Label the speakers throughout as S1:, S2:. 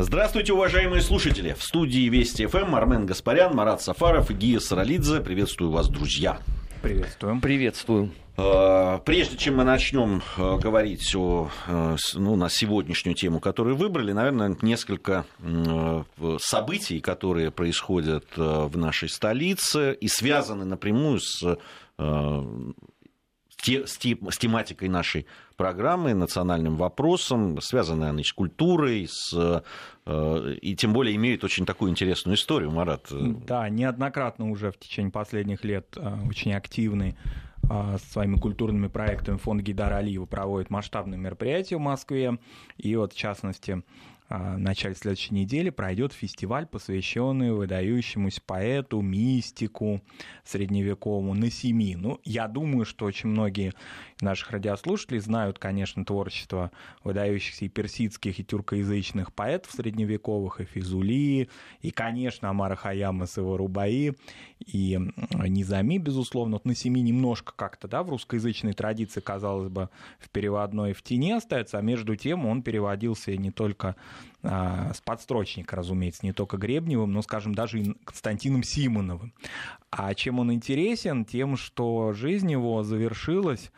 S1: Здравствуйте, уважаемые слушатели. В студии Вести ФМ Армен Гаспарян, Марат Сафаров и Гия Саралидзе. Приветствую вас, друзья.
S2: Приветствуем. Приветствую.
S1: Э, прежде чем мы начнем э, говорить о, э, ну, на сегодняшнюю тему, которую выбрали, наверное, несколько событий, которые происходят в нашей столице и связаны напрямую с с, тематикой нашей программы, национальным вопросом, связанной она с культурой, с, и тем более имеют очень такую интересную историю, Марат.
S2: Да, неоднократно уже в течение последних лет очень активный а, своими культурными проектами фонд Гидара Алиева проводит масштабные мероприятия в Москве. И вот, в частности, в начале следующей недели пройдет фестиваль, посвященный выдающемуся поэту, мистику средневековому Насими. Ну, я думаю, что очень многие наших радиослушателей знают, конечно, творчество выдающихся и персидских, и тюркоязычных поэтов средневековых, и Физули, и, конечно, Амара Хаяма с его Рубаи, и Низами, безусловно. Вот Насими немножко как-то, да, в русскоязычной традиции, казалось бы, в переводной в тени остается, а между тем он переводился не только а, с подстрочника, разумеется, не только Гребневым, но, скажем, даже и Константином Симоновым. А чем он интересен? Тем, что жизнь его завершилась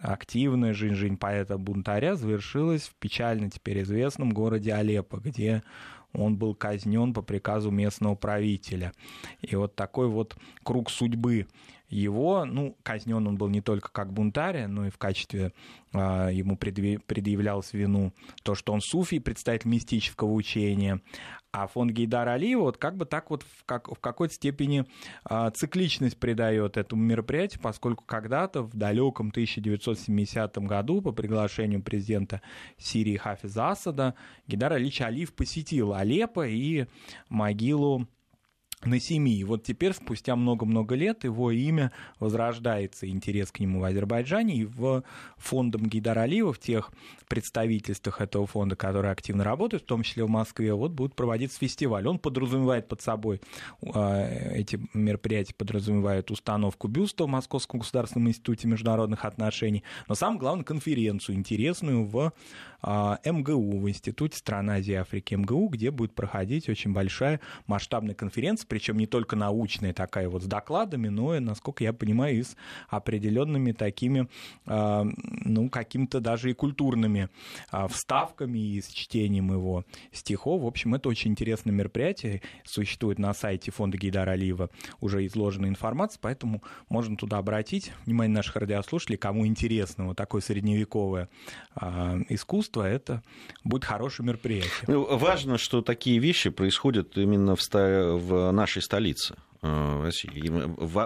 S2: активная жизнь, жизнь поэта-бунтаря завершилась в печально теперь известном городе Алеппо, где он был казнен по приказу местного правителя. И вот такой вот круг судьбы его, ну, казнен он был не только как бунтарь, но и в качестве э, ему предъявлялось вину то, что он суфий, представитель мистического учения, а фонд Гейдара Алиева вот как бы так вот в, как, в какой-то степени э, цикличность придает этому мероприятию, поскольку когда-то в далеком 1970 году по приглашению президента Сирии Хафиза Асада Гейдар Алич Алиев посетил Алеппо и могилу на семьи. Вот теперь, спустя много-много лет, его имя возрождается, интерес к нему в Азербайджане, и в фондом Гейдар Алиева, в тех представительствах этого фонда, которые активно работают, в том числе в Москве, вот будет проводиться фестиваль. Он подразумевает под собой, э, эти мероприятия подразумевают установку бюста в Московском государственном институте международных отношений, но самое главное, конференцию интересную в а, МГУ, в Институте стран Азии и Африки МГУ, где будет проходить очень большая масштабная конференция, причем не только научная такая вот с докладами, но и, насколько я понимаю, и с определенными такими, а, ну, какими-то даже и культурными а, вставками и с чтением его стихов. В общем, это очень интересное мероприятие. Существует на сайте фонда Гейдара Алиева уже изложена информация, поэтому можно туда обратить внимание наших радиослушателей, кому интересно вот такое средневековое искусство, искусство, это будет хорошее мероприятие.
S1: Ну, важно, что такие вещи происходят именно в, в нашей столице. Э, России.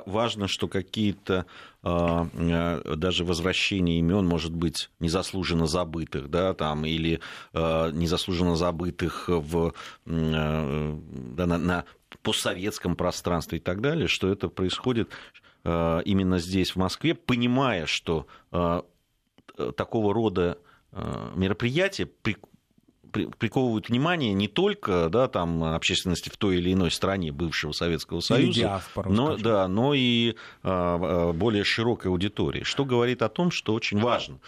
S1: Важно, что какие-то а, э, даже возвращение имен, может быть, незаслуженно забытых, да, там, или а, незаслуженно забытых в, э, да, на, на постсоветском пространстве и так далее, что это происходит именно здесь, в Москве, понимая, что такого рода Э, мероприятия приковывают внимание не только да, там, общественности в той или иной стране бывшего Советского Союза, диаспору, но, да, но и а, более широкой аудитории. Что говорит о том, что очень важно,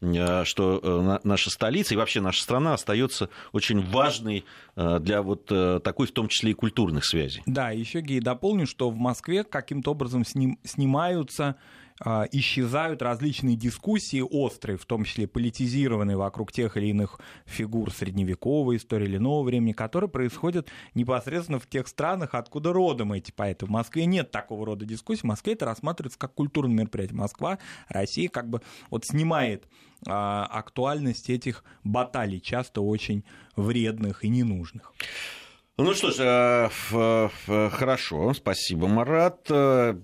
S1: э, что э, наша столица и вообще наша страна остается очень важной для вот такой, в том числе и культурных связей.
S2: Да, еще, Гей, дополню, что в Москве каким-то образом сним, снимаются а, исчезают различные дискуссии острые, в том числе политизированные вокруг тех или иных фигур средневековой истории или нового времени, которые происходят непосредственно в тех странах, откуда родом эти поэты. В Москве нет такого рода дискуссий. В Москве это рассматривается как культурное мероприятие. Москва, Россия как бы вот снимает а, актуальность этих баталий, часто очень вредных и ненужных.
S1: Ну что ж, э, хорошо, спасибо, Марат. Э,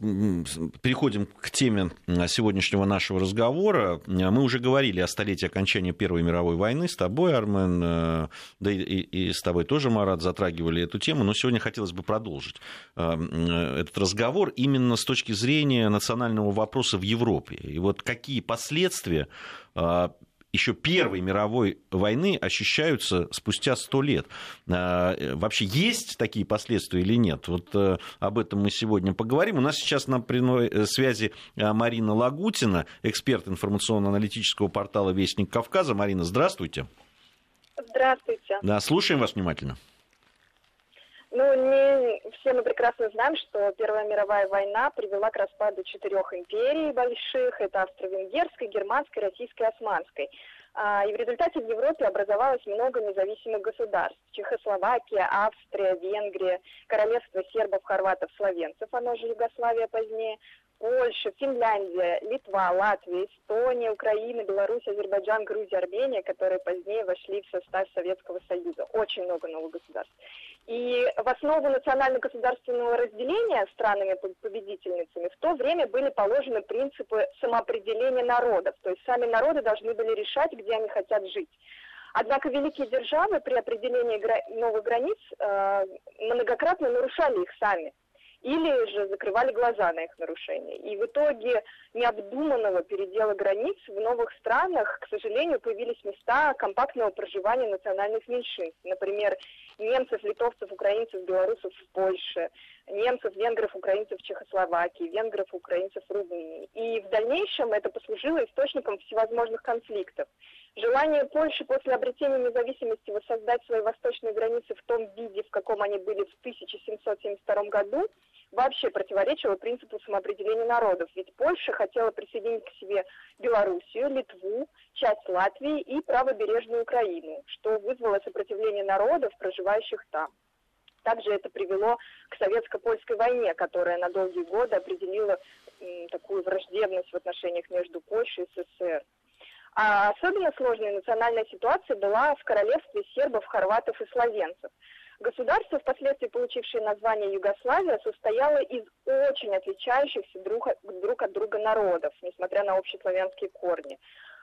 S1: переходим к теме сегодняшнего нашего разговора. Мы уже говорили о столетии окончания Первой мировой войны с тобой, Армен, э, да и, и с тобой тоже, Марат, затрагивали эту тему, но сегодня хотелось бы продолжить этот разговор именно с точки зрения национального вопроса в Европе. И вот какие последствия еще Первой мировой войны ощущаются спустя сто лет. А, вообще есть такие последствия или нет? Вот э, об этом мы сегодня поговорим. У нас сейчас на прямой э, связи э, Марина Лагутина, эксперт информационно-аналитического портала «Вестник Кавказа». Марина, здравствуйте.
S3: Здравствуйте.
S1: Да, слушаем вас внимательно.
S3: Ну, не все мы прекрасно знаем, что Первая мировая война привела к распаду четырех империй больших. Это австро-венгерской, германской, российской, османской. А, и в результате в Европе образовалось много независимых государств. Чехословакия, Австрия, Венгрия, королевство сербов, хорватов, словенцев, оно же Югославия позднее, Польша, Финляндия, Литва, Латвия, Эстония, Украина, Беларусь, Азербайджан, Грузия, Армения, которые позднее вошли в состав Советского Союза. Очень много новых государств. И в основу национально-государственного разделения странами-победительницами в то время были положены принципы самоопределения народов. То есть сами народы должны были решать, где они хотят жить. Однако великие державы при определении новых границ э, многократно нарушали их сами или же закрывали глаза на их нарушения. И в итоге необдуманного передела границ в новых странах, к сожалению, появились места компактного проживания национальных меньшинств. Например, немцев, литовцев, украинцев, белорусов в Польше, немцев, венгров, украинцев в Чехословакии, венгров, украинцев в Румынии. И в дальнейшем это послужило источником всевозможных конфликтов. Желание Польши после обретения независимости воссоздать свои восточные границы в том виде, в каком они были в 1772 году, вообще противоречило принципу самоопределения народов. Ведь Польша хотела присоединить к себе Белоруссию, Литву, часть Латвии и правобережную Украину, что вызвало сопротивление народов, проживающих там. Также это привело к советско-польской войне, которая на долгие годы определила м, такую враждебность в отношениях между Польшей и СССР. А особенно сложная национальная ситуация была в королевстве сербов, хорватов и словенцев. Государство, впоследствии получившее название Югославия, состояло из очень отличающихся друг, друг от друга народов, несмотря на общеславянские корни.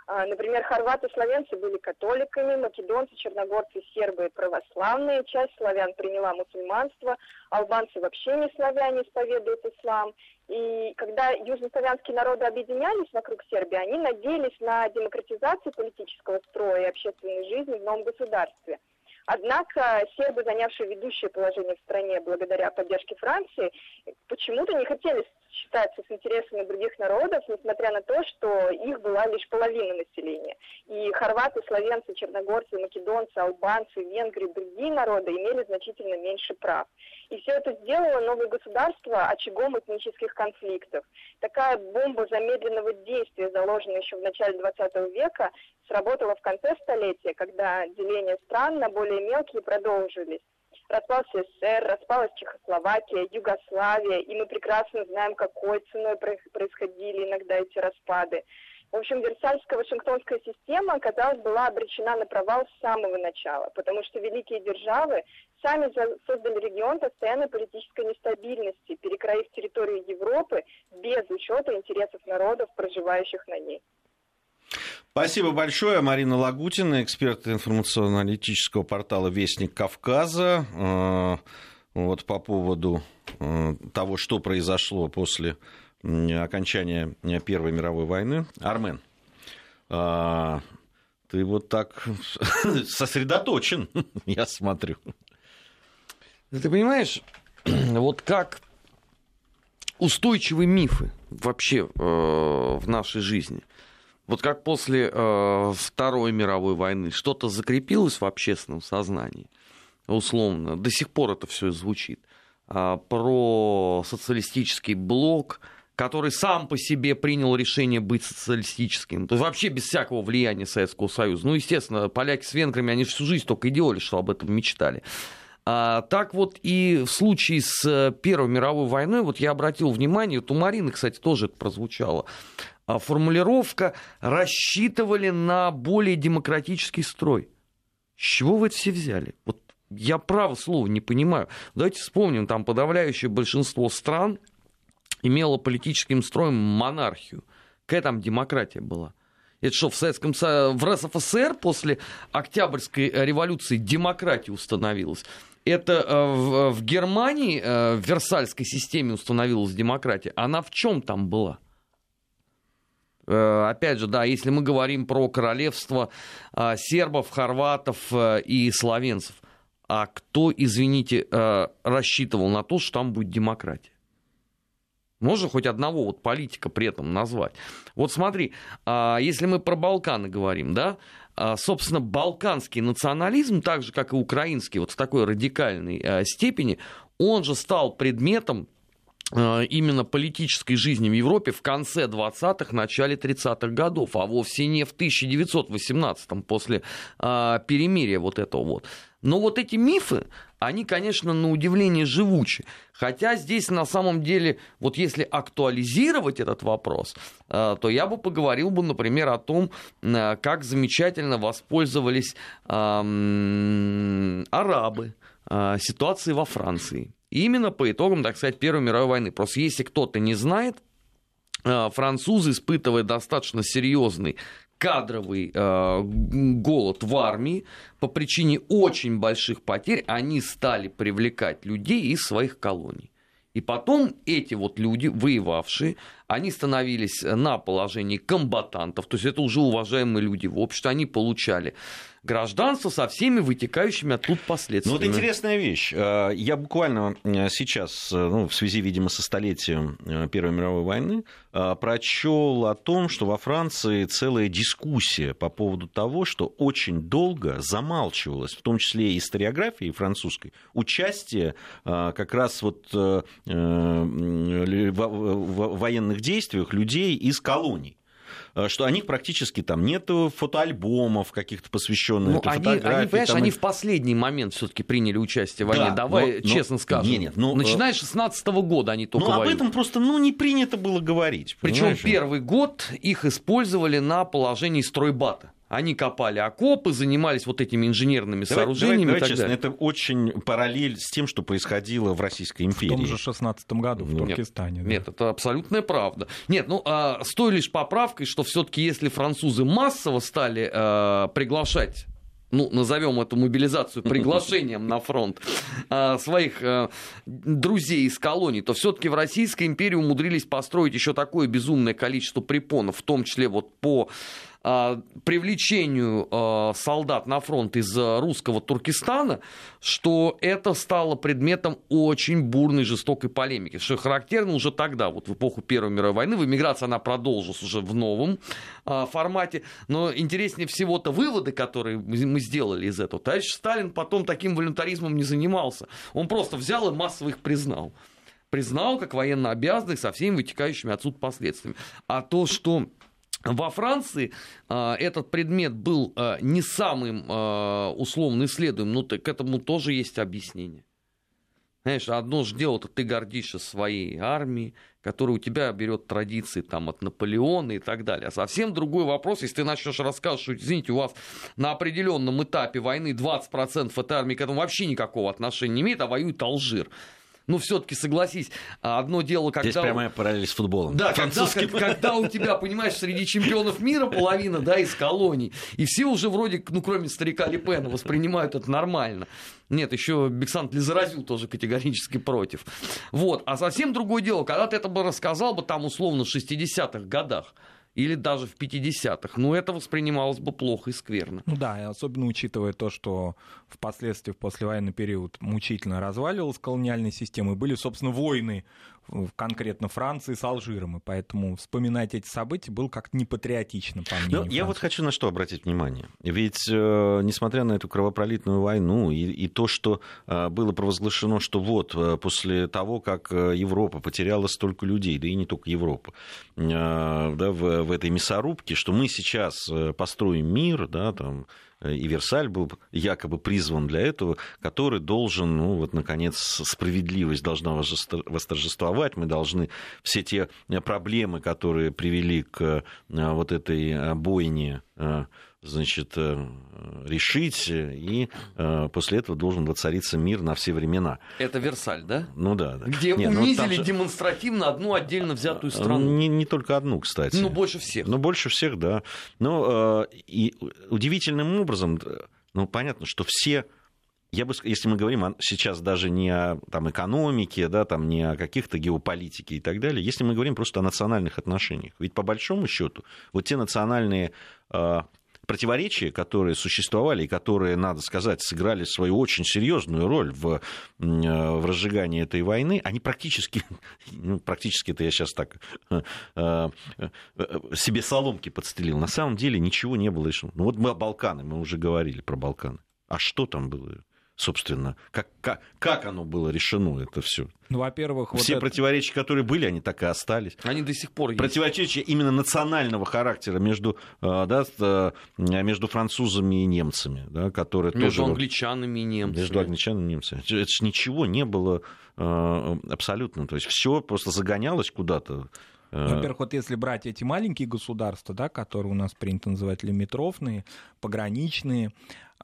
S3: А, например, хорваты и славянцы были католиками, македонцы, черногорцы, сербы православные, часть славян приняла мусульманство, албанцы вообще не славяне, исповедуют ислам. И когда южнославянские народы объединялись вокруг Сербии, они надеялись на демократизацию политического строя и общественной жизни в новом государстве. Однако сербы, занявшие ведущее положение в стране благодаря поддержке Франции, почему-то не хотели считаться с интересами других народов, несмотря на то, что их была лишь половина населения. И хорваты, словенцы, черногорцы, македонцы, албанцы, венгры другие народы имели значительно меньше прав. И все это сделало новое государство очагом этнических конфликтов. Такая бомба замедленного действия, заложенная еще в начале 20 века, сработала в конце столетия, когда деление стран на более мелкие продолжились распался СССР, распалась Чехословакия, Югославия, и мы прекрасно знаем, какой ценой происходили иногда эти распады. В общем, Версальская Вашингтонская система, казалось, была обречена на провал с самого начала, потому что великие державы сами создали регион постоянной политической нестабильности, перекроив территорию Европы без учета интересов народов, проживающих на ней.
S1: Спасибо большое. Марина Лагутина, эксперт информационно-аналитического портала «Вестник Кавказа». Э, вот по поводу э, того, что произошло после окончания Первой мировой войны. Армен, э, ты вот так сосредоточен, я смотрю.
S4: Ты понимаешь, вот как устойчивые мифы вообще в нашей жизни – вот как после э, Второй мировой войны что-то закрепилось в общественном сознании, условно, до сих пор это все звучит, э, про социалистический блок, который сам по себе принял решение быть социалистическим, то есть вообще без всякого влияния Советского Союза. Ну, естественно, поляки с венграми, они всю жизнь только и делали, что об этом мечтали. А, так вот и в случае с Первой мировой войной, вот я обратил внимание, вот у Марины, кстати, тоже это прозвучало, формулировка рассчитывали на более демократический строй. С чего вы это все взяли? Вот я право слова не понимаю. Давайте вспомним, там подавляющее большинство стран имело политическим строем монархию. Какая там демократия была? Это что, в, Советском, в РСФСР после Октябрьской революции демократия установилась? Это э, в, в Германии э, в Версальской системе установилась демократия. Она в чем там была? Э, опять же, да, если мы говорим про королевство э, сербов, хорватов э, и словенцев, а кто, извините, рассчитывал на то, что там будет демократия? Можно хоть одного вот политика при этом назвать. Вот смотри, если мы про Балканы говорим, да, собственно, балканский национализм, так же, как и украинский, вот в такой радикальной степени, он же стал предметом именно политической жизни в Европе в конце 20-х, начале 30-х годов, а вовсе не в 1918-м, после а, перемирия вот этого вот. Но вот эти мифы, они, конечно, на удивление живучи. Хотя здесь на самом деле, вот если актуализировать этот вопрос, а, то я бы поговорил бы, например, о том, а, как замечательно воспользовались арабы ситуацией во Франции именно по итогам, так сказать, Первой мировой войны. Просто если кто-то не знает, э, французы, испытывая достаточно серьезный кадровый э, голод в армии, по причине очень больших потерь, они стали привлекать людей из своих колоний. И потом эти вот люди, воевавшие, они становились на положении комбатантов, то есть это уже уважаемые люди в обществе, они получали гражданство со всеми вытекающими оттуда последствиями.
S1: Ну вот интересная вещь. А, я буквально э, сейчас, э, ну, в связи, видимо, со столетием э, Первой мировой войны, прочел о том, что во Франции целая дискуссия по поводу того, что очень долго замалчивалось, в том числе и историографии французской, участие как раз вот в военных действиях людей из колоний. Э, что о них практически там нет фотоальбомов каких-то посвященных
S4: ну, этой они, фотографии. Они, понимаешь, там... они в последний момент все-таки приняли участие в войне. Да, Давай но, честно но, скажем. Нет, нет, но, Начиная с 16 -го года они только
S1: Ну, об этом просто ну, не принято было говорить.
S4: Причем первый год их использовали на положении стройбата. Они копали окопы, занимались вот этими инженерными давай, сооружениями. Давай, давай честно,
S1: это очень параллель с тем, что происходило в Российской империи. В
S2: том же 16 году в Туркестане.
S4: Нет, да. нет, это абсолютная правда. Нет, ну а, с той лишь поправкой, что все-таки если французы массово стали а, приглашать ну, назовем эту мобилизацию приглашением на фронт а, своих а, друзей из колоний, то все-таки в Российской империи умудрились построить еще такое безумное количество препонов, в том числе вот по привлечению а, солдат на фронт из русского Туркестана, что это стало предметом очень бурной, жестокой полемики. Что характерно уже тогда, вот в эпоху Первой мировой войны, в эмиграции она продолжилась уже в новом а, формате. Но интереснее всего-то выводы, которые мы сделали из этого. Товарищ Сталин потом таким волюнтаризмом не занимался. Он просто взял и массово их признал признал как военно обязанных со всеми вытекающими отсюда последствиями. А то, что во Франции э, этот предмет был э, не самым э, условно исследуемым, но к этому тоже есть объяснение. Знаешь, одно же дело, ты гордишься своей армией, которая у тебя берет традиции там, от Наполеона и так далее. А совсем другой вопрос, если ты начнешь рассказывать, что, извините, у вас на определенном этапе войны 20% этой армии к этому вообще никакого отношения не имеет, а воюет Алжир ну, все-таки согласись, одно дело, когда...
S1: Здесь прямая параллель с футболом.
S4: Да, когда, когда у тебя, понимаешь, среди чемпионов мира половина, да, из колоний, и все уже вроде, ну, кроме старика Липена, воспринимают это нормально. Нет, еще Бексант Лизаразил тоже категорически против. Вот. А совсем другое дело, когда ты это бы рассказал бы там условно в 60-х годах, или даже в 50-х. Но это воспринималось бы плохо и скверно.
S2: Ну да, и особенно учитывая то, что впоследствии в послевоенный период мучительно разваливалась колониальная система, и были, собственно, войны конкретно Франции с Алжиром, и поэтому вспоминать эти события было как-то непатриотично, по мнению
S1: Но Я вот хочу на что обратить внимание. Ведь, э, несмотря на эту кровопролитную войну и, и то, что э, было провозглашено, что вот э, после того, как Европа потеряла столько людей, да и не только Европа, да, в, в этой мясорубке, что мы сейчас построим мир, да, там, и Версаль был якобы призван для этого, который должен, ну вот, наконец, справедливость должна восторжествовать, мы должны все те проблемы, которые привели к э, вот этой бойне э, значит, э, решить, и э, после этого должен воцариться мир на все времена.
S4: Это Версаль, да?
S1: Ну да. да.
S4: Где Нет, ну, унизили же... демонстративно одну отдельно взятую э, страну.
S1: Не, не только одну, кстати.
S4: Ну, больше всех.
S1: Ну, больше всех, да. Но и удивительным образом, ну, понятно, что все я бы, если мы говорим сейчас даже не о там, экономике, да, там, не о каких-то геополитике и так далее, если мы говорим просто о национальных отношениях. Ведь по большому счету вот те национальные противоречия, которые существовали и которые, надо сказать, сыграли свою очень серьезную роль в, в разжигании этой войны, они практически, ну, практически это я сейчас так себе соломки подстелил. На самом деле ничего не было. Ну вот мы Балканы, мы уже говорили про Балканы. А что там было? Собственно, как, как, как оно было решено, это все.
S2: Ну, во-первых,
S1: все вот противоречия, это... которые были, они так и остались.
S4: Они до сих пор есть.
S1: Противоречия именно национального характера между, э, да, э, между французами и немцами, да, которые
S4: между
S1: тоже...
S4: англичанами и немцами.
S1: Между англичанами и немцами. Это же ничего не было э, абсолютно. То есть все просто загонялось куда-то.
S2: Во-первых, вот если брать эти маленькие государства, да, которые у нас принято называть лимитрофные, пограничные,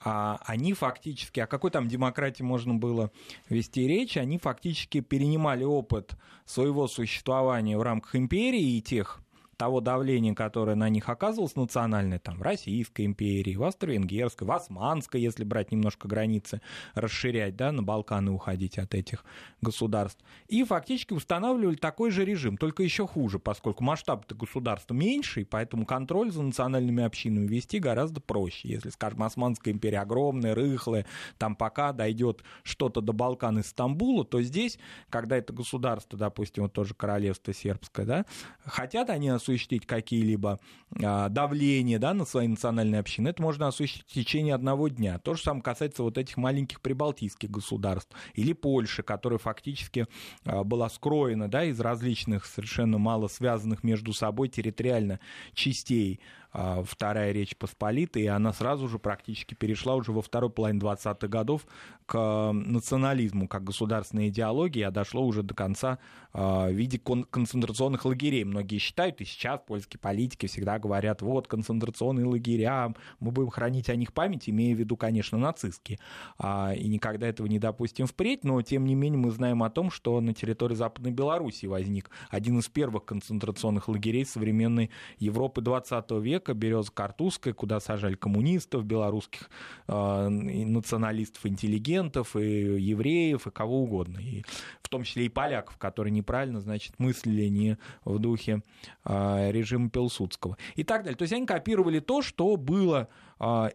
S2: а они фактически, о какой там демократии можно было вести речь, они фактически перенимали опыт своего существования в рамках империи и тех того давления, которое на них оказывалось национальное, там, в Российской империи, в Австро-Венгерской, в Османской, если брать немножко границы, расширять, да, на Балканы уходить от этих государств. И фактически устанавливали такой же режим, только еще хуже, поскольку масштаб государства меньше, и поэтому контроль за национальными общинами вести гораздо проще. Если, скажем, Османская империя огромная, рыхлая, там пока дойдет что-то до Балкан и Стамбула, то здесь, когда это государство, допустим, вот тоже королевство сербское, да, хотят они осуществить какие-либо а, давления да, на свои национальные общины, это можно осуществить в течение одного дня. То же самое касается вот этих маленьких прибалтийских государств или Польши, которая фактически а, была скроена да, из различных совершенно мало связанных между собой территориально частей Вторая Речь Посполитая, и она сразу же практически перешла уже во второй половине 20-х годов к национализму как государственной идеологии, а дошло уже до конца в виде концентрационных лагерей. Многие считают, и сейчас польские политики всегда говорят, вот концентрационные лагеря, мы будем хранить о них память, имея в виду, конечно, нацистские, а, и никогда этого не допустим впредь, но тем не менее мы знаем о том, что на территории Западной Белоруссии возник один из первых концентрационных лагерей современной Европы 20 века, Береза Картузская, куда сажали коммунистов, белорусских э, националистов, интеллигентов, и евреев, и кого угодно, и в том числе и поляков, которые неправильно, значит, мыслили не в духе э, режима Пилсудского и так далее. То есть они копировали то, что было а,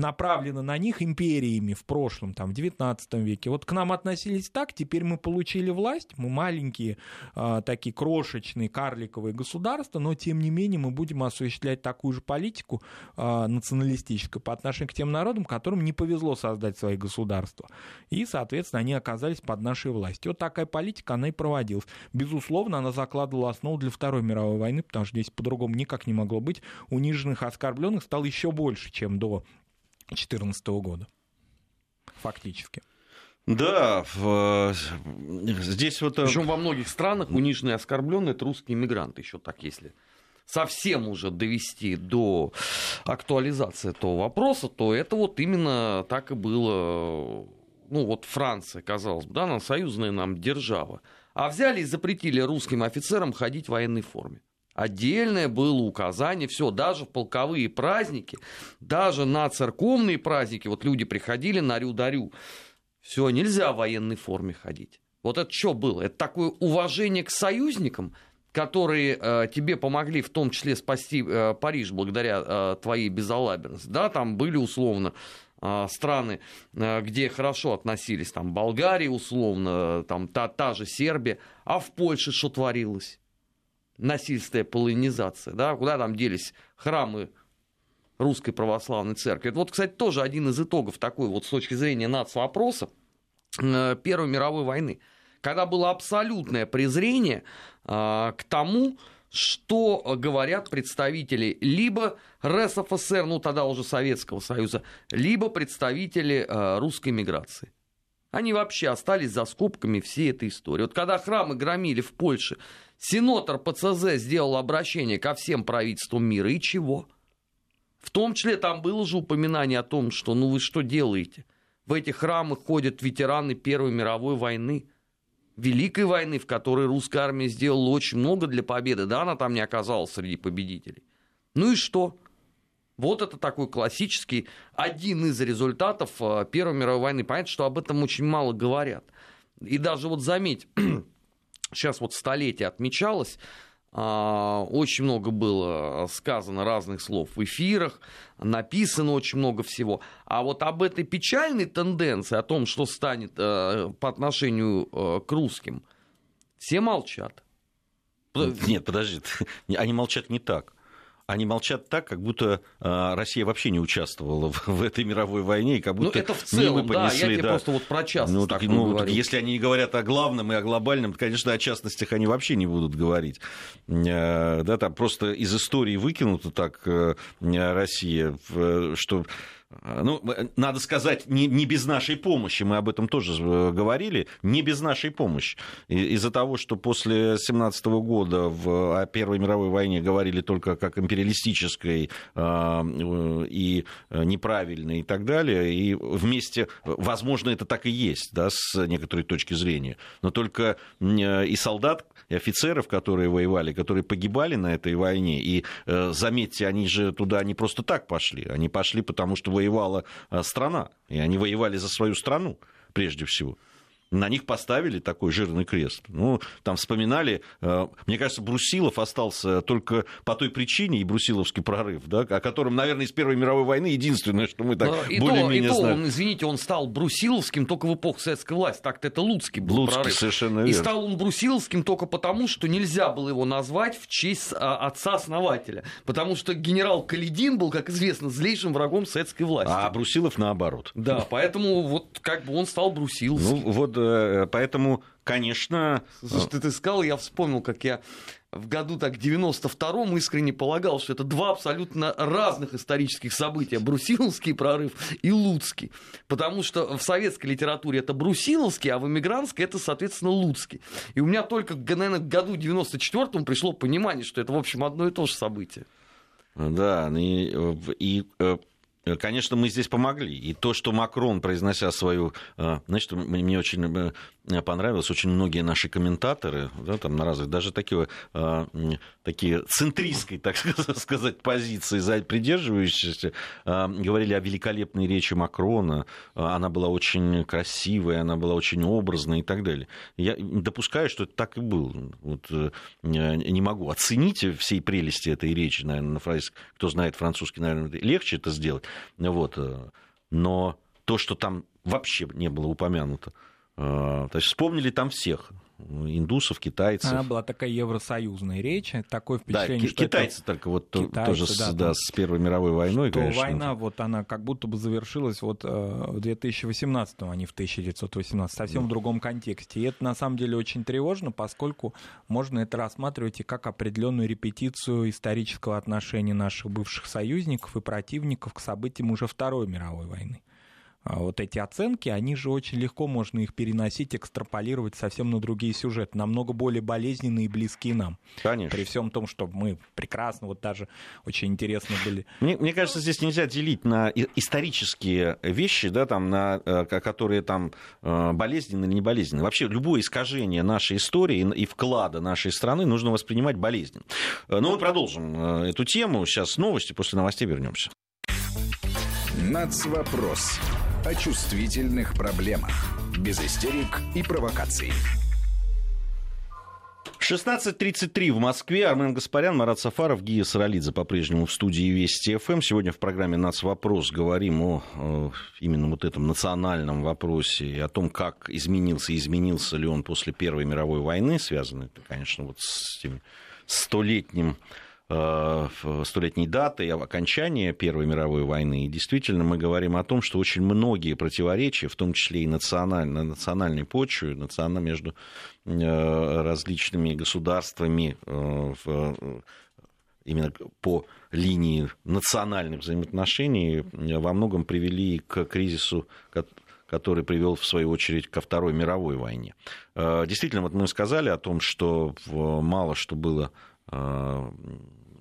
S2: направлено на них империями в прошлом, там, в 19 веке. Вот к нам относились так, теперь мы получили власть, мы маленькие, э, такие крошечные, карликовые государства, но тем не менее мы будем осуществлять такую же политику э, националистическую по отношению к тем народам, которым не повезло создать свои государства. И, соответственно, они оказались под нашей властью. Вот такая политика, она и проводилась. Безусловно, она закладывала основу для Второй мировой войны, потому что здесь по-другому никак не могло быть. Униженных, оскорбленных стало еще больше, чем до 2014 года. Фактически.
S1: Да, в, здесь вот...
S4: Э, Причем во многих странах униженные и оскорбленные это русские мигранты, еще так, если совсем уже довести до актуализации этого вопроса, то это вот именно так и было. Ну, вот Франция, казалось бы, да, она союзная нам держава. А взяли и запретили русским офицерам ходить в военной форме. Отдельное было указание, все, даже в полковые праздники, даже на церковные праздники, вот люди приходили на рю-дарю, все, нельзя в военной форме ходить. Вот это что было? Это такое уважение к союзникам, которые э, тебе помогли в том числе спасти э, Париж благодаря э, твоей безалаберности. Да, там были условно э, страны, э, где хорошо относились, там Болгария условно, там та, та же Сербия, а в Польше что творилось? Насильственная полонизация, да, куда там делись храмы русской православной церкви. Это вот, кстати, тоже один из итогов такой вот с точки зрения нацвопроса э, Первой мировой войны, когда было абсолютное презрение э, к тому, что говорят представители либо РСФСР, ну тогда уже Советского Союза, либо представители э, русской миграции. Они вообще остались за скобками всей этой истории. Вот когда храмы громили в Польше Сенатор ПЦЗ сделал обращение ко всем правительствам мира, и чего? В том числе там было же упоминание о том, что ну вы что делаете? В эти храмы ходят ветераны Первой мировой войны, Великой войны, в которой русская армия сделала очень много для победы. Да, она там не оказалась среди победителей. Ну и что? Вот это такой классический, один из результатов э, Первой мировой войны. Понятно, что об этом очень мало говорят. И даже вот заметь, сейчас вот столетие отмечалось, а, очень много было сказано разных слов в эфирах, написано очень много всего. А вот об этой печальной тенденции, о том, что станет э, по отношению э, к русским, все молчат.
S1: Нет, подожди, они молчат не так они молчат так, как будто э, Россия вообще не участвовала в, в этой мировой войне, и как ну, будто
S4: ну, это в целом,
S1: мы понесли,
S4: да, я
S1: да.
S4: просто вот про частность
S1: ну, так, ну, если они не говорят о главном и о глобальном, то, конечно, о частностях они вообще не будут говорить. Э, да, там просто из истории выкинута так э, Россия, что а, ну, надо сказать, не, не без нашей помощи, мы об этом тоже э, говорили, не без нашей помощи. Из-за того, что после 17 года в, о Первой мировой войне говорили только как империалистической э, и неправильной и так далее, и вместе, возможно, это так и есть, да, с некоторой точки зрения, но только и солдат, и офицеров, которые воевали, которые погибали на этой войне, и, э, заметьте, они же туда не просто так пошли, они пошли потому, что воевала э, страна, и они воевали за свою страну прежде всего на них поставили такой жирный крест. Ну, там вспоминали, э, мне кажется, Брусилов остался только по той причине, и Брусиловский прорыв, да, о котором, наверное, из Первой мировой войны единственное, что мы так более-менее знаем.
S4: он, извините, он стал Брусиловским только в эпоху советской власти, так-то это Луцкий был
S1: Луцкий,
S4: прорыв.
S1: совершенно
S4: верно. И стал он Брусиловским только потому, что нельзя было его назвать в честь а, отца-основателя, потому что генерал Каледин был, как известно, злейшим врагом советской власти.
S1: А Брусилов наоборот.
S4: Да, поэтому вот как бы он стал Брусиловским.
S1: Ну, вот поэтому, конечно...
S4: Слушай, ты, ты сказал, я вспомнил, как я в году так 92-м искренне полагал, что это два абсолютно разных исторических события. Брусиловский прорыв и Луцкий. Потому что в советской литературе это Брусиловский, а в эмигрантской это, соответственно, Луцкий. И у меня только, наверное, в году 94-м пришло понимание, что это, в общем, одно и то же событие.
S1: Да, и, и э, Э, конечно, мы здесь помогли. И то, что Макрон, произнося свою... Э, значит, мне очень э, понравилось, очень многие наши комментаторы, да, там на разных, даже такие, такие центристской, так сказать, позиции, придерживающиеся, говорили о великолепной речи Макрона. Она была очень красивая, она была очень образная и так далее. Я допускаю, что это так и было. Вот, не могу оценить всей прелести этой речи, наверное, на фразе, кто знает французский, наверное, легче это сделать. Вот. Э, но то, что там вообще не было упомянуто, э, то есть вспомнили там всех индусов, китайцев.
S2: Она была такая евросоюзная речь, такое впечатление,
S1: да, что китайцы это... только вот китайцы, тоже да, да, с Первой мировой войной,
S2: что
S1: конечно.
S2: война вот она как будто бы завершилась вот э, в 2018, а не в 1918, совсем да. в другом контексте. И это на самом деле очень тревожно, поскольку можно это рассматривать и как определенную репетицию исторического отношения наших бывших союзников и противников к событиям уже Второй мировой войны. А вот эти оценки, они же очень легко можно их переносить, экстраполировать совсем на другие сюжеты, намного более болезненные и близкие нам.
S1: Конечно.
S2: При всем том, что мы прекрасно, вот даже очень интересно были.
S1: Мне, мне кажется, здесь нельзя делить на исторические вещи, да, там, на, э, которые там э, болезненные или не болезненные. Вообще любое искажение нашей истории и вклада нашей страны нужно воспринимать болезненно. Э, но мы продолжим эту тему. Сейчас новости, после новостей вернемся.
S5: Нацвопрос о чувствительных проблемах. Без истерик и провокаций.
S1: 16.33 в Москве. Армен Гаспарян, Марат Сафаров, Гия Саралидзе по-прежнему в студии Вести ФМ. Сегодня в программе «Нац вопрос» говорим о, о именно вот этом национальном вопросе и о том, как изменился изменился ли он после Первой мировой войны, связано это, конечно, вот с тем столетним столетней даты окончания Первой мировой войны. И действительно мы говорим о том, что очень многие противоречия, в том числе и националь, на национальной почве, национально между э, различными государствами э, именно по линии национальных взаимоотношений во многом привели к кризису, который привел, в свою очередь, ко Второй мировой войне. Действительно, вот мы сказали о том, что мало что было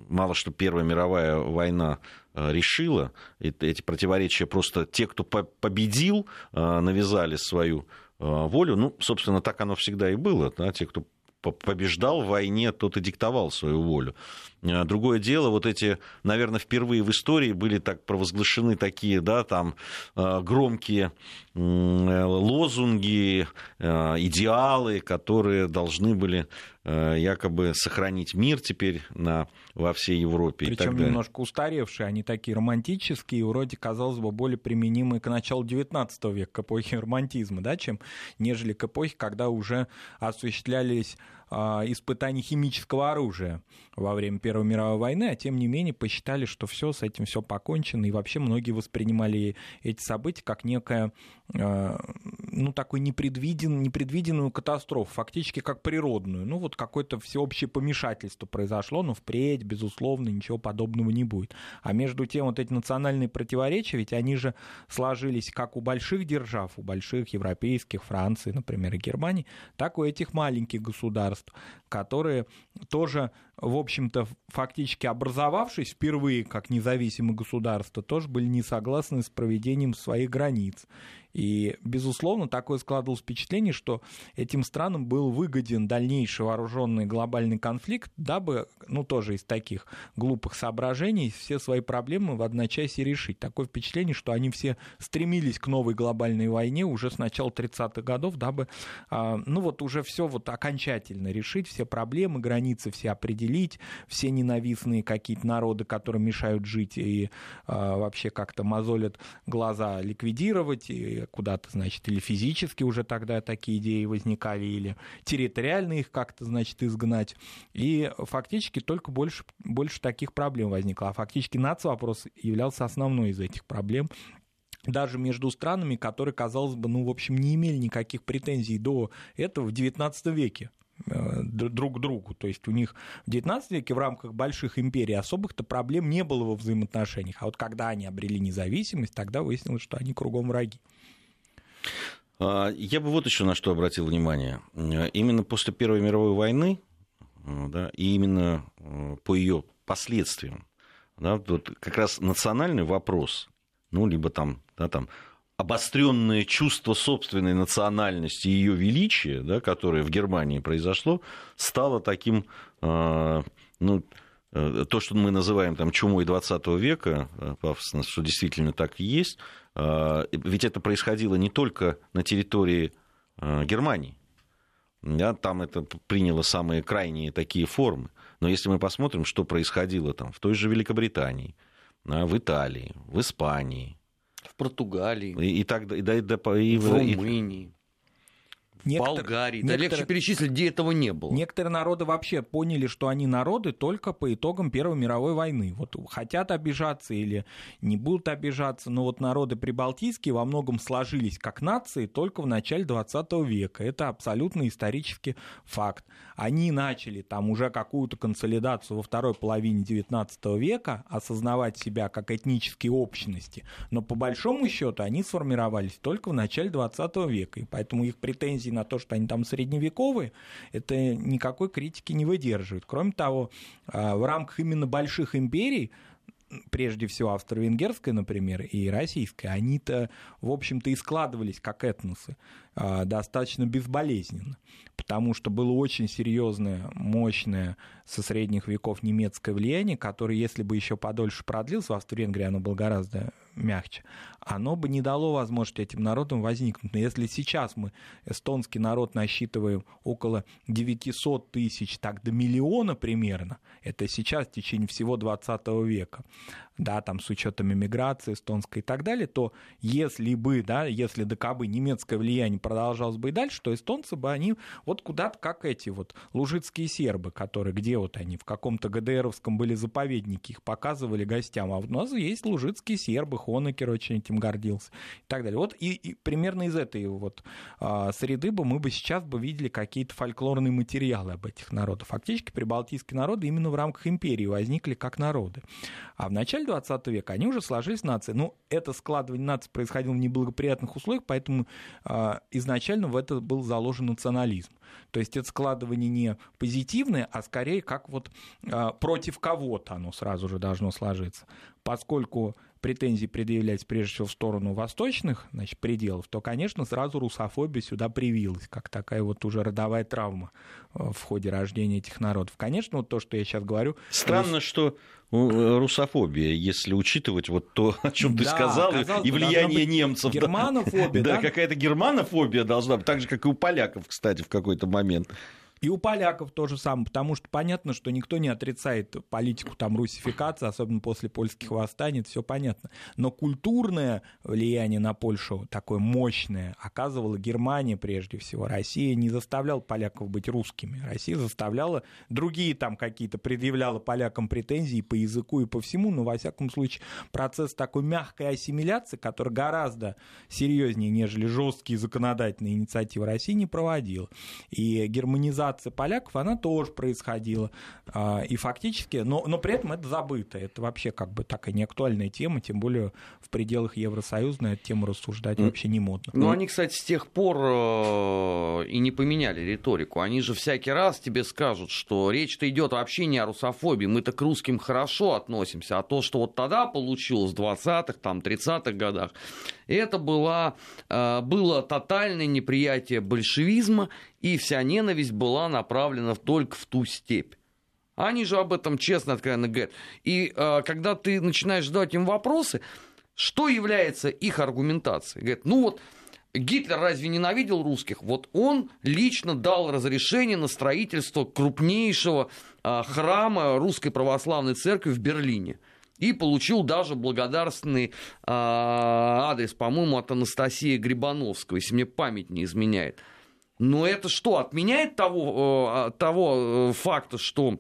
S1: мало что Первая мировая война э, решила, эти противоречия просто те, кто победил, э, навязали свою э, волю. Ну, собственно, так оно всегда и было. Да? Те, кто побеждал в войне, тот и диктовал свою волю. Другое дело, вот эти, наверное, впервые в истории были так провозглашены такие, да, там громкие лозунги, идеалы, которые должны были э, якобы сохранить мир теперь на, во всей Европе.
S2: Причем немножко устаревшие, они такие романтические, вроде, казалось бы, более применимые к началу XIX века, к эпохе романтизма, да, чем нежели к эпохе, когда уже осуществлялись испытаний химического оружия во время Первой мировой войны, а тем не менее посчитали, что все с этим все покончено, и вообще многие воспринимали эти события как некое, а, ну, такую непредвиден, непредвиденную катастрофу, фактически как природную. Ну, вот какое-то всеобщее помешательство произошло, но впредь, безусловно, ничего подобного не будет. А между тем, вот эти национальные противоречия, ведь они же сложились как у больших держав, у больших европейских, Франции, например, и Германии, так и у этих маленьких государств государств, которые тоже, в общем-то, фактически образовавшись впервые как независимые государства, тоже были не согласны с проведением своих границ. И, безусловно, такое складывалось впечатление, что этим странам был выгоден дальнейший вооруженный глобальный конфликт, дабы, ну, тоже из таких глупых соображений, все свои проблемы в одночасье решить. Такое впечатление, что они все стремились к новой глобальной войне уже с начала 30-х годов, дабы, а, ну, вот уже все вот окончательно решить, все проблемы, границы все определить, все ненавистные какие-то народы, которые мешают жить и а, вообще как-то мозолят глаза, ликвидировать, и куда-то, значит, или физически уже тогда такие идеи возникали, или территориально их как-то, значит, изгнать. И фактически только больше, больше таких проблем возникло. А фактически нацвопрос являлся основной из этих проблем даже между странами, которые, казалось бы, ну, в общем, не имели никаких претензий до этого в XIX веке э, друг к другу. То есть у них в XIX веке в рамках больших империй особых-то проблем не было во взаимоотношениях. А вот когда они обрели независимость, тогда выяснилось, что они кругом враги.
S1: А, я бы вот еще на что обратил внимание. Именно после Первой мировой войны, да, и именно э, по ее последствиям, да, вот как раз национальный вопрос, ну, либо там, да, там обостренное чувство собственной национальности и ее величия, да, которое в Германии произошло, стало таким, а, ну, э, то, что мы называем там чумой 20 века, э, пафосно, что действительно так и есть, а, ведь это происходило не только на территории Германии. Да, там это приняло самые крайние такие формы. Но если мы посмотрим, что происходило там в той же Великобритании, в Италии, в Испании,
S4: в Португалии,
S1: и, и так и, и, и,
S4: в Румынии, Некотор... Болгарии. Некоторые... Да легче перечислить, где этого не было.
S2: Некоторые народы вообще поняли, что они народы только по итогам Первой мировой войны. Вот хотят обижаться или не будут обижаться, но вот народы прибалтийские во многом сложились как нации только в начале 20 века. Это абсолютно исторический факт. Они начали там уже какую-то консолидацию во второй половине 19 века, осознавать себя как этнические общности, но по большому счету они сформировались только в начале 20 века, и поэтому их претензии на то, что они там средневековые, это никакой критики не выдерживает. Кроме того, а, в рамках именно больших империй прежде всего австро-венгерская, например, и российская, они-то, в общем-то, и складывались как этносы а, достаточно безболезненно, потому что было очень серьезное, мощное со средних веков немецкое влияние, которое, если бы еще подольше продлилось, в Австро-Венгрии оно было гораздо мягче, оно бы не дало возможности этим народам возникнуть. Но если сейчас мы эстонский народ насчитываем около 900 тысяч, так до миллиона примерно, это сейчас в течение всего 20 века, да, там с учетом иммиграции эстонской и так далее, то если бы, да, если до кабы немецкое влияние продолжалось бы и дальше, то эстонцы бы они вот куда-то, как эти вот лужицкие сербы, которые, где вот они, в каком-то ГДРовском были заповедники, их показывали гостям, а у нас есть лужицкие сербы, Хонекер очень этим гордился и так далее. Вот и, и примерно из этой вот а, среды бы мы бы сейчас бы видели какие-то фольклорные материалы об этих народах. Фактически прибалтийские народы именно в рамках империи возникли как народы. А в начале 20 века они уже сложились нации. Ну, это складывание нации происходило в неблагоприятных условиях, поэтому а, изначально в это был заложен национализм. То есть это складывание не позитивное, а скорее как вот а, против кого-то оно сразу же должно сложиться. Поскольку претензии предъявлять прежде всего в сторону восточных значит, пределов, то, конечно, сразу русофобия сюда привилась, как такая вот уже родовая травма э, в ходе рождения этих народов. Конечно, вот то, что я сейчас говорю...
S1: Странно, рус... что э, русофобия, если учитывать вот то, о чем ты да, сказал, и влияние немцев.
S2: Германофобия,
S1: да? Да, какая-то германофобия должна быть, так же, как и у поляков, кстати, в какой-то момент.
S2: И у поляков то же самое, потому что понятно, что никто не отрицает политику там русификации, особенно после польских восстаний, все понятно. Но культурное влияние на Польшу такое мощное оказывала Германия прежде всего. Россия не заставляла поляков быть русскими. Россия заставляла другие там какие-то, предъявляла полякам претензии по языку и по всему, но во всяком случае процесс такой мягкой ассимиляции, который гораздо серьезнее, нежели жесткие законодательные инициативы России, не проводил. И германизация ассимиляция поляков, она тоже происходила. А, и фактически, но, но при этом это забыто. Это вообще как бы такая неактуальная тема, тем более в пределах Евросоюза на эту тему рассуждать mm. вообще не модно.
S4: Ну, они, кстати, с тех пор э, и не поменяли риторику. Они же всякий раз тебе скажут, что речь-то идет вообще не о русофобии. Мы-то к русским хорошо относимся. А то, что вот тогда получилось в 20-х, там, 30-х годах, это было, э, было тотальное неприятие большевизма, и вся ненависть была направлена только в ту степь. Они же об этом честно, откровенно говорят. И э, когда ты начинаешь задавать им вопросы, что является их аргументацией? Говорят, ну вот, Гитлер разве ненавидел русских? Вот он лично дал разрешение на строительство крупнейшего э, храма русской православной церкви в Берлине и получил даже благодарственный э, адрес, по-моему, от Анастасии Грибановского, если мне память не изменяет. Но это что, отменяет того, э, того э, факта, что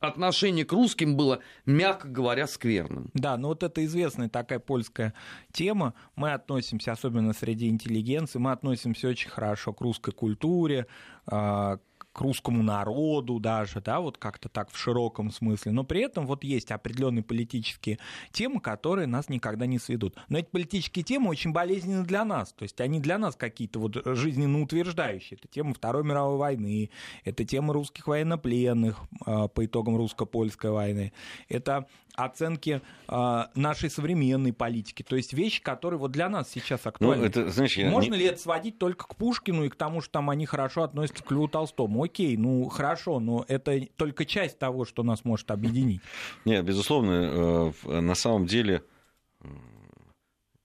S4: отношение к русским было, мягко говоря, скверным.
S2: Да, ну вот это известная такая польская тема. Мы относимся, особенно среди интеллигенции, мы относимся очень хорошо к русской культуре, а, к русскому народу даже, да, вот как-то так в широком смысле, но при этом вот есть определенные политические темы, которые нас никогда не сведут. Но эти политические темы очень болезненны для нас, то есть они для нас какие-то вот жизненно утверждающие. Это тема Второй мировой войны, это тема русских военнопленных а, по итогам русско-польской войны, это оценки э, нашей современной политики. То есть вещи, которые вот для нас сейчас ну, актуальны. Ну, это, знаешь, я Можно ли это сводить только к Пушкину и к тому, что там они хорошо относятся к Льву Толстому? Окей, ну хорошо, но это только часть того, что нас может объединить.
S1: Нет, безусловно, э, на самом деле,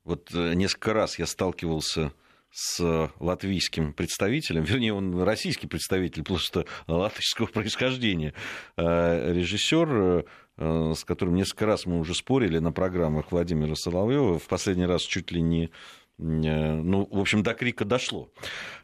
S1: вот э, несколько раз я сталкивался с латвийским представителем, вернее, он российский представитель, просто латышского происхождения, э, режиссер Э, с которым несколько раз мы уже спорили на программах Владимира Соловьева, в последний раз чуть ли не, э, ну, в общем, до крика дошло.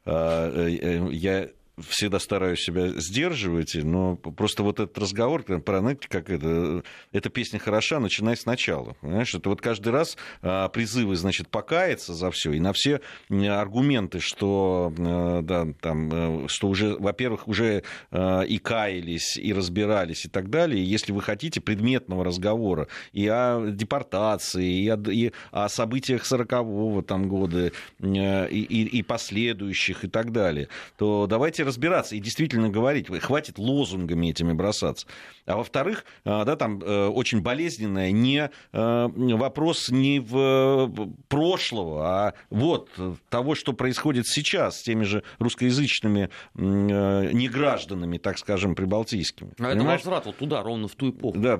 S1: Э, я всегда стараюсь себя сдерживать, но просто вот этот разговор про, знаете, как это, эта песня хороша, начинай сначала. Понимаешь, это вот каждый раз а, призывы, значит, покаяться за все, и на все аргументы, что, а, да, там, э, что уже, во-первых, уже а, и каялись, и разбирались, и так далее. Если вы хотите предметного разговора и о депортации, и о, и о событиях 40-го там, года, э, и, и, и последующих, и так далее, то давайте разбираться и действительно говорить, хватит лозунгами этими бросаться. А во-вторых, а, да, там э, очень болезненное не э, вопрос не в прошлого, а вот того, что происходит сейчас с теми же русскоязычными э, негражданами, так скажем, прибалтийскими.
S4: А это возврат вот туда, ровно в ту эпоху.
S1: Да,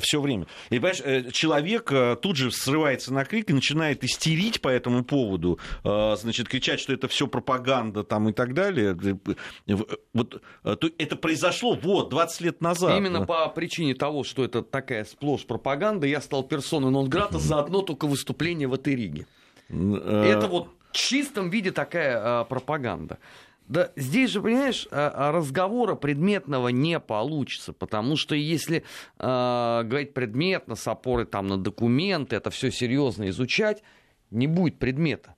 S1: все время. И, понимаешь, человек тут же срывается на крик и начинает истерить по этому поводу, значит, кричать, что это все пропаганда там и так далее. Вот это произошло вот 20 лет назад.
S4: Именно именно по причине того, что это такая сплошь пропаганда, я стал персоной нон-грата за одно только выступление в этой Риге. Э, это вот в чистом виде такая а, пропаганда. Да здесь же, понимаешь, а, а, разговора предметного не получится, потому что если э, говорить предметно, с опорой там, на документы, это все серьезно изучать, не будет предмета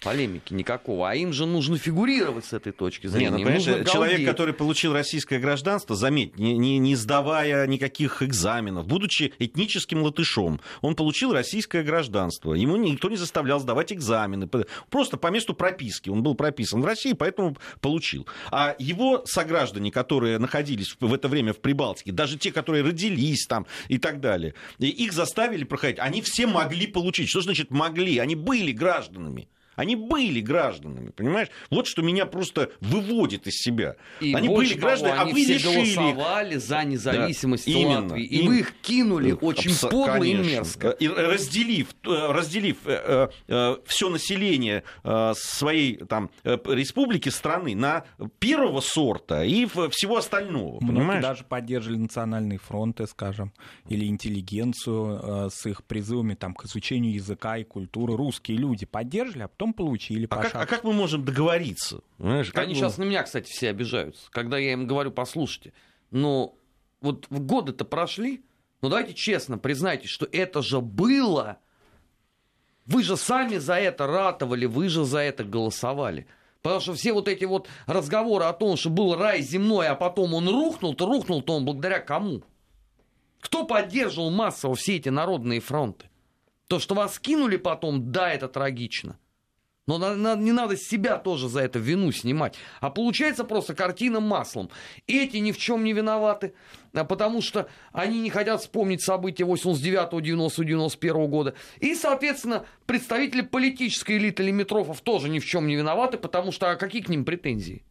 S4: полемики никакого. А им же нужно фигурировать с этой точки зрения. Не, ну,
S1: понимаешь, человек, который получил российское гражданство, заметь, не, не, не сдавая никаких экзаменов, будучи этническим латышом, он получил российское гражданство. Ему никто не заставлял сдавать экзамены. Просто по месту прописки. Он был прописан в России, поэтому получил. А его сограждане, которые находились в это время в Прибалтике, даже те, которые родились там и так далее, их заставили проходить. Они все могли получить. Что значит могли? Они были гражданами. Они были гражданами, понимаешь? Вот что меня просто выводит из себя.
S4: И
S1: они были гражданами,
S4: того,
S1: а вы их.
S4: голосовали за независимость
S1: Да, именно,
S4: Латвии. И
S1: именно.
S4: вы их кинули очень
S1: Абсо-
S4: подло и
S1: конечно.
S4: мерзко.
S1: И разделив, э, разделив все население э, своей там, э, республики, страны на первого сорта и всего остального. Понимаешь?
S2: даже поддерживали национальные фронты, скажем, или интеллигенцию э, с их призывами там, к изучению языка и культуры. Русские люди поддерживали, а потом получили
S1: А
S2: по
S1: как, а как мы можем договориться? Понимаешь,
S4: Они
S1: мы-
S4: сейчас на меня, кстати, все обижаются. Когда я им говорю, послушайте, но вот годы-то прошли, но давайте честно признайтесь, что это же было. Вы же сами за это ратовали, вы же за это голосовали. Потому что все вот эти вот разговоры о том, что был рай земной, а потом он рухнул, то рухнул-то он благодаря кому? Кто поддерживал массово все эти народные фронты? То, что вас кинули потом, да, это трагично. Но на- на- не надо себя тоже за это вину снимать. А получается просто картина маслом. Эти ни в чем не виноваты, а потому что они не хотят вспомнить события 89 90 91 года. И, соответственно, представители политической элиты лимитрофов тоже ни в чем не виноваты, потому что а какие к ним претензии?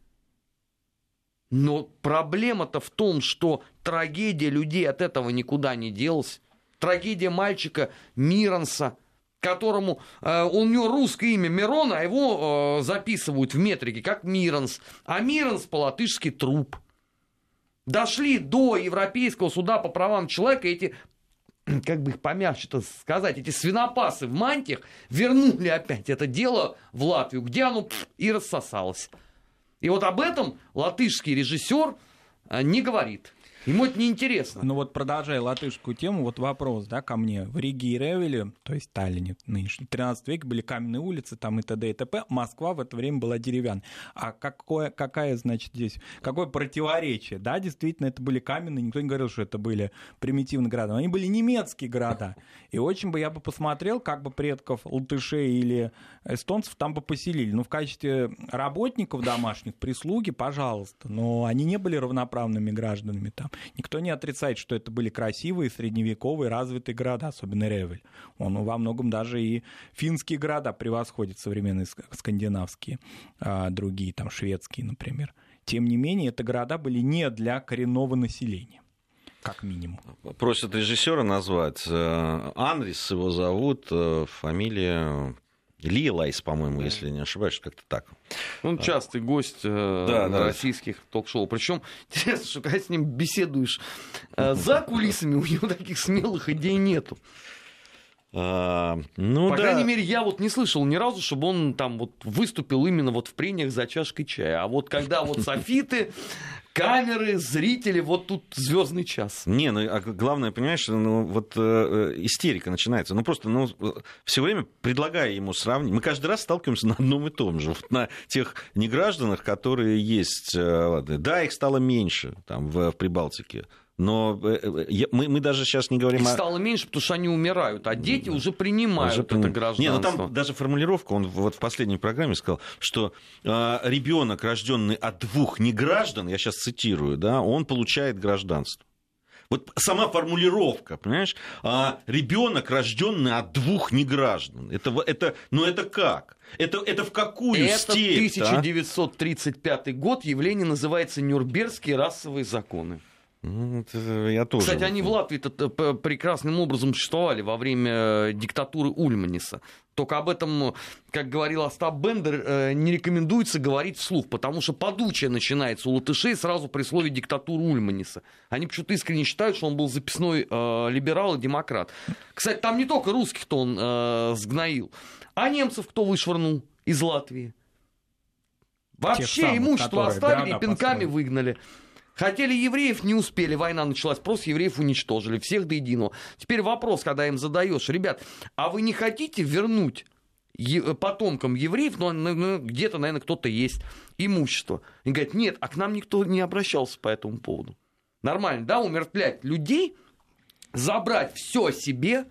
S4: Но проблема-то в том, что трагедия людей от этого никуда не делась. Трагедия мальчика Миронса, которому э, у него русское имя Мирон, а его э, записывают в метрике как Миронс. А Миронс по-латышски труп. Дошли до Европейского суда по правам человека эти как бы их помягче-то сказать, эти свинопасы в мантиях вернули опять это дело в Латвию, где оно пф, и рассосалось. И вот об этом латышский режиссер э, не говорит. Ему это неинтересно.
S2: Ну вот продолжая латышскую тему, вот вопрос, да, ко мне. В Риге и Ревеле, то есть Таллине нынешнем, в 13 веке были каменные улицы, там и т.д. и т.п. Москва в это время была деревянной. А какое, какая, значит, здесь, какое противоречие? Да, действительно, это были каменные, никто не говорил, что это были примитивные города. Они были немецкие города. И очень бы я бы посмотрел, как бы предков латышей или эстонцев там бы поселили. Ну, в качестве работников домашних, прислуги, пожалуйста. Но они не были равноправными гражданами там. Никто не отрицает, что это были красивые, средневековые, развитые города, особенно Ревель. Он во многом даже и финские города превосходит современные ск- скандинавские, а, другие, там, шведские, например. Тем не менее, это города были не для коренного населения, как минимум.
S1: Просят режиссера назвать. Э, Анрис его зовут, э, фамилия Лилайс, по-моему, если не ошибаюсь, как-то так.
S4: Он частый гость э,
S1: Да, да.
S4: российских ток-шоу. Причем интересно, что когда с ним беседуешь э, за кулисами, у него таких смелых идей нету.
S1: А, ну
S4: По
S1: да.
S4: крайней мере, я вот не слышал ни разу, чтобы он там вот выступил именно вот в прениях за чашкой чая. А вот когда вот софиты, камеры, зрители, вот тут звездный час.
S1: Не, ну а главное, понимаешь, ну вот э, э, истерика начинается. Ну просто, ну все время предлагая ему сравнить, мы каждый раз сталкиваемся на одном и том же, вот на тех негражданах, которые есть. э, ладно, Да, их стало меньше там в, в Прибалтике. Но э, э, мы, мы даже сейчас не говорим
S4: Их
S1: о...
S4: стало меньше, потому что они умирают, а дети уже принимают
S1: Уже
S4: это гражданство.
S1: Не, ну там даже формулировка, он вот в последней программе сказал, что ребенок, рожденный от двух неграждан, я сейчас цитирую, да, он получает гражданство. Вот сама формулировка, понимаешь? ребенок, рожденный от двух неграждан. Это, это, ну это как? Это, это в какую
S4: Это
S1: степь? а?
S4: 1935 год, явление называется Нюрнбергские расовые законы.
S1: Ну, это я тоже.
S4: Кстати, они в Латвии прекрасным образом существовали во время э, диктатуры Ульманиса. Только об этом, как говорил Остап Бендер, э, не рекомендуется говорить вслух, потому что подучие начинается у латышей сразу при слове диктатуры Ульманиса. Они почему-то искренне считают, что он был записной э, либерал и демократ. Кстати, там не только русских-то он э, сгноил, а немцев кто вышвырнул из Латвии. Вообще
S2: самых,
S4: имущество
S2: которые
S4: оставили и
S2: города
S4: пинками
S2: построили.
S4: выгнали. Хотели евреев, не успели, война началась, просто евреев уничтожили, всех до единого. Теперь вопрос, когда им задаешь, ребят, а вы не хотите вернуть потомкам евреев, ну, ну, где-то, наверное, кто-то есть, имущество? И говорят, нет, а к нам никто не обращался по этому поводу. Нормально, да, умертвлять людей, забрать все себе,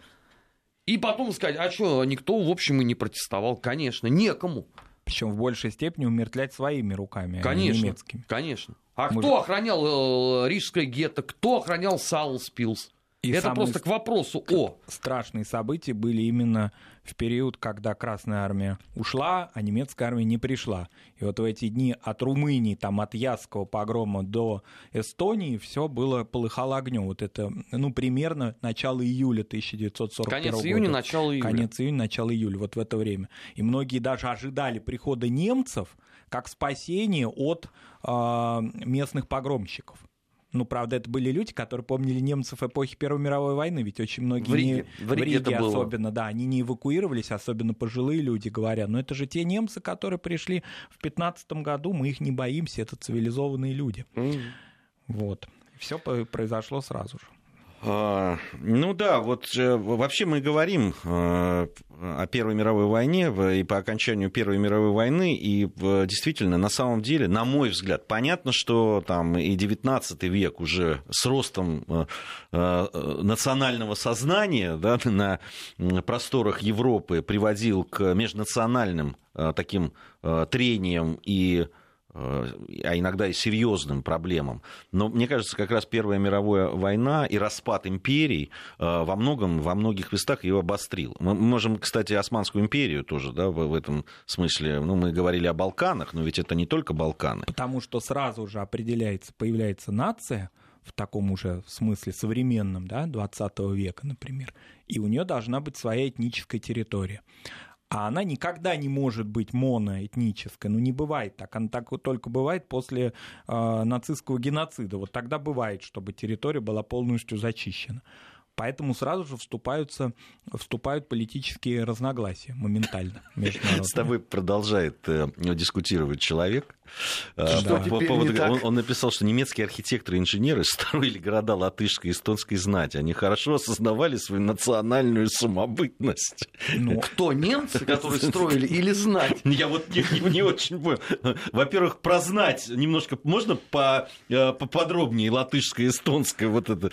S4: и потом сказать, а что, никто, в общем, и не протестовал. Конечно, некому.
S2: Причем в большей степени умертвлять своими руками, а не
S4: Конечно,
S2: немецкими.
S4: конечно. А
S2: Мы
S4: кто
S2: же-
S4: охранял э, Рижское гетто? Кто охранял Саулспилс? И это просто к вопросу о.
S2: Страшные события были именно в период, когда Красная Армия ушла, а немецкая армия не пришла. И вот в эти дни от Румынии, там, от Ясского погрома до Эстонии все было, полыхало огнем. Вот это, ну, примерно начало июля 1941
S4: Конец
S2: года.
S4: июня, начало июля.
S2: Конец июня, начало июля, вот в это время. И многие даже ожидали прихода немцев как спасение от э, местных погромщиков. Ну, правда, это были люди, которые помнили немцев эпохи Первой мировой войны, ведь очень многие
S4: в Риге,
S2: не,
S4: в Риге, в Риге
S2: особенно,
S4: было.
S2: да, они не эвакуировались, особенно пожилые люди говоря. Но это же те немцы, которые пришли в 15 году, мы их не боимся, это цивилизованные люди. Mm. Вот. Все произошло сразу же.
S1: А, ну да, вот э, вообще мы говорим э, о Первой мировой войне и по окончанию Первой мировой войны, и действительно, на самом деле, на мой взгляд, понятно, что там и XIX век уже с ростом э, национального сознания да, на просторах Европы приводил к межнациональным таким трениям и а иногда и серьезным проблемам. Но мне кажется, как раз Первая мировая война и распад империй э, во многом, во многих местах ее обострил. Мы можем, кстати, Османскую империю тоже, да, в этом смысле, ну, мы говорили о Балканах, но ведь это не только Балканы.
S2: Потому что сразу же определяется, появляется нация, в таком уже смысле современном, да, 20 века, например, и у нее должна быть своя этническая территория а она никогда не может быть моноэтнической. Ну, не бывает так. Она так только бывает после э, нацистского геноцида. Вот тогда бывает, чтобы территория была полностью зачищена. Поэтому сразу же вступаются, вступают политические разногласия моментально
S1: С тобой продолжает э, дискутировать человек. Что
S4: да. по поводу,
S1: он, он написал, что немецкие архитекторы и инженеры строили города латышской и эстонской знати. Они хорошо осознавали свою национальную самобытность.
S4: Ну, Кто, немцы, которые строили, или знать?
S1: Я вот не, не, не очень понял. Во-первых, про знать немножко можно по, э, поподробнее латышское, эстонское вот это.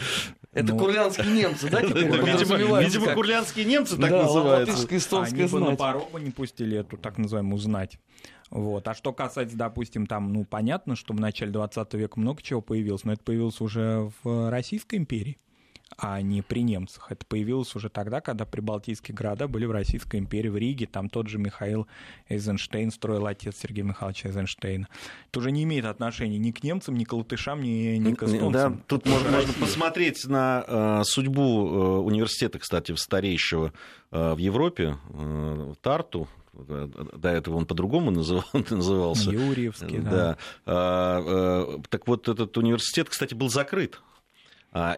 S4: Это ну, курлянские немцы, да, теперь?
S1: Видимо, видимо курлянские немцы так да, называются.
S2: Эстонская Они знать. бы на парому не пустили эту так называемую знать. Вот. А что касается, допустим, там, ну, понятно, что в начале 20 века много чего появилось, но это появилось уже в Российской империи а не при немцах. Это появилось уже тогда, когда прибалтийские города были в Российской империи, в Риге, там тот же Михаил Эйзенштейн строил отец Сергея Михайловича Эйзенштейна. Это уже не имеет отношения ни к немцам, ни к латышам, ни, ни к эстонцам. Да,
S1: тут можно, можно посмотреть на э, судьбу э, университета, кстати, старейшего э, в Европе, э, Тарту, до этого он по-другому называл, назывался.
S2: Юрьевский, да.
S1: да. А, так вот, этот университет, кстати, был закрыт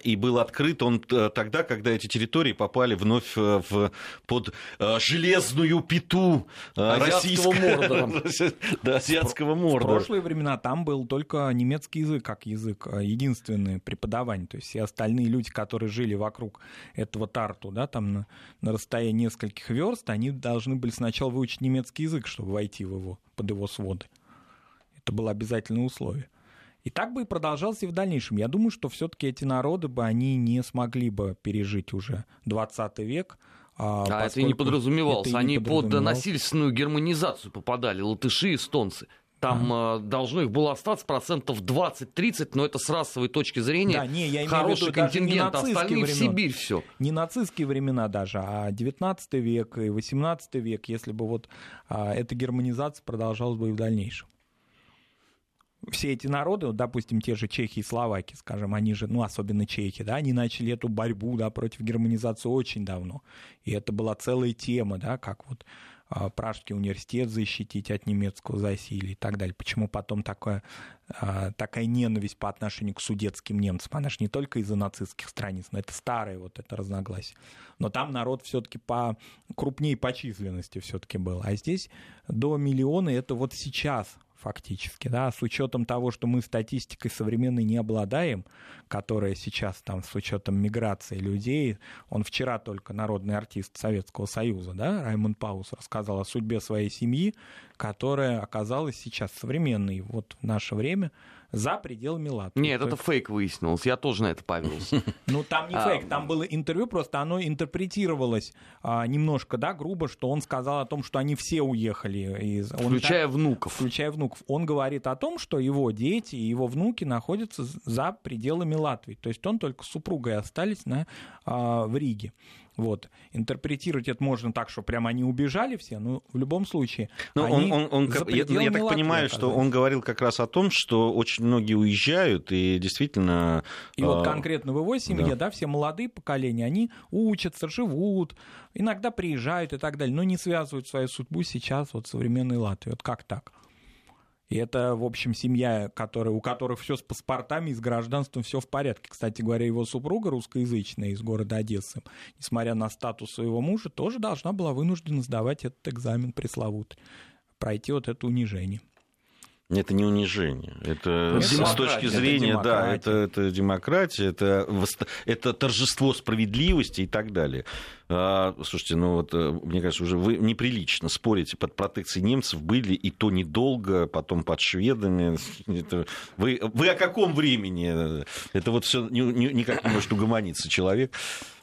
S1: и был открыт он э, тогда, когда эти территории попали вновь э, в, под э, железную пету
S4: азиатского морда.
S1: да, азиатского морда.
S2: В прошлые времена там был только немецкий язык как язык, единственное преподавание. То есть все остальные люди, которые жили вокруг этого Тарту, да, там на, на расстоянии нескольких верст, они должны были сначала выучить немецкий язык, чтобы войти в его, под его своды. Это было обязательное условие. И так бы и продолжалось и в дальнейшем. Я думаю, что все-таки эти народы бы, они не смогли бы пережить уже 20 век,
S4: а, а это и не подразумевалось. Это Они не подразумевалось. под насильственную германизацию попадали, латыши и эстонцы. Там ага. должно их было остаться процентов 20-30, но это с расовой точки зрения да, не, я хороший виду, контингент, а остальные времена. в Сибирь все.
S2: Не нацистские времена даже, а 19 век и 18 век, если бы вот а, эта германизация продолжалась бы и в дальнейшем все эти народы, вот, допустим, те же чехи и словаки, скажем, они же, ну, особенно чехи, да, они начали эту борьбу, да, против германизации очень давно. И это была целая тема, да, как вот а, Пражский университет защитить от немецкого засилия и так далее. Почему потом такая, а, такая ненависть по отношению к судетским немцам? Она же не только из-за нацистских страниц, но это старое вот это разногласие. Но там народ все-таки по крупнее по численности все-таки был. А здесь до миллиона это вот сейчас фактически, да, с учетом того, что мы статистикой современной не обладаем, которая сейчас там с учетом миграции людей, он вчера только народный артист Советского Союза, да, Раймонд Паус рассказал о судьбе своей семьи, которая оказалась сейчас современной. Вот в наше время за пределами Латвии.
S4: Нет, это фейк выяснилось, я тоже на это повелся.
S2: Ну, там не
S4: А,
S2: фейк, там было интервью, просто оно интерпретировалось а, немножко, да, грубо, что он сказал о том, что они все уехали.
S4: Включая внуков.
S2: включая внуков. Он говорит о том, что его дети и его внуки находятся за пределами Латвии. То есть он только с супругой остались на, а, в Риге. Вот. Интерпретировать это можно так, что прямо они убежали все, но в любом случае
S1: Ну,
S2: они
S1: он, он, он, я, я так
S2: Латвии
S1: понимаю, что он говорил как раз о том, что очень многие уезжают, и действительно...
S2: И вот
S1: а,
S2: конкретно в его семье,
S1: да.
S2: да. все молодые поколения, они учатся, живут, иногда приезжают и так далее, но не связывают свою судьбу сейчас вот современной Латвией. Вот как так? И это, в общем, семья, которая, у которых все с паспортами и с гражданством все в порядке. Кстати говоря, его супруга русскоязычная из города Одессы, несмотря на статус своего мужа, тоже должна была вынуждена сдавать этот экзамен пресловутый, пройти вот это унижение.
S1: Это не унижение. Это с,
S2: это
S1: с точки зрения,
S2: это
S1: да, это, это демократия, это, это торжество справедливости и так далее. А, слушайте, ну вот, э, мне кажется, уже вы неприлично спорите под протекцией немцев были и то недолго, потом под шведами. Это- вы, вы о каком времени? Это вот все никак не может угомониться человек.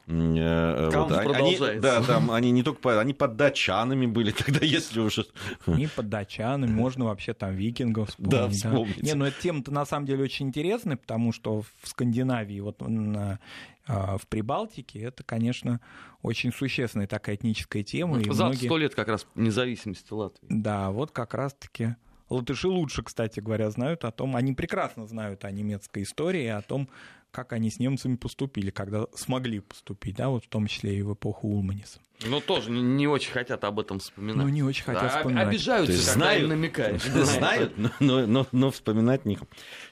S1: М, э,
S4: Каунт
S1: вот, они-
S4: продолжается.
S1: Да, там они не только по- они под датчанами были тогда, если уже.
S2: И под датчанами, можно вообще там викингов вспомнить.
S1: Да, вспомнить.
S2: Не, ну эта тема-то на самом деле очень интересная, потому что в Скандинавии, вот на, а, в Прибалтике, это, конечно, очень существенная такая этническая тема. и
S4: За
S2: многие-
S4: сто лет как раз независимости Латвии.
S2: Да, вот как раз-таки латыши лучше, кстати говоря, знают о том, они прекрасно знают о немецкой истории, о том, как они с немцами поступили, когда смогли поступить, да, вот в том числе и в эпоху Улманиса.
S4: Но тоже не, не очень хотят об этом вспоминать.
S2: Ну, не очень хотят
S4: Да,
S2: вспоминать.
S4: Обижаются,
S1: есть
S4: когда
S1: знают-
S4: им намекаешь.
S1: Знают, но, но- но- но вспоминать не,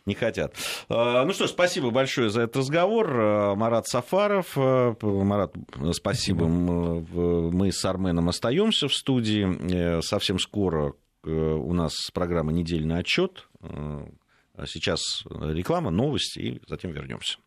S1: не хотят. А, Ну что ж, спасибо большое за этот разговор. А, Марат Сафаров. А, Марат, спасибо. В- Мы с Арменом остаемся в студии. Э, Совсем скоро э, у нас программа «Недельный отчет». Сейчас реклама, новости, и затем вернемся.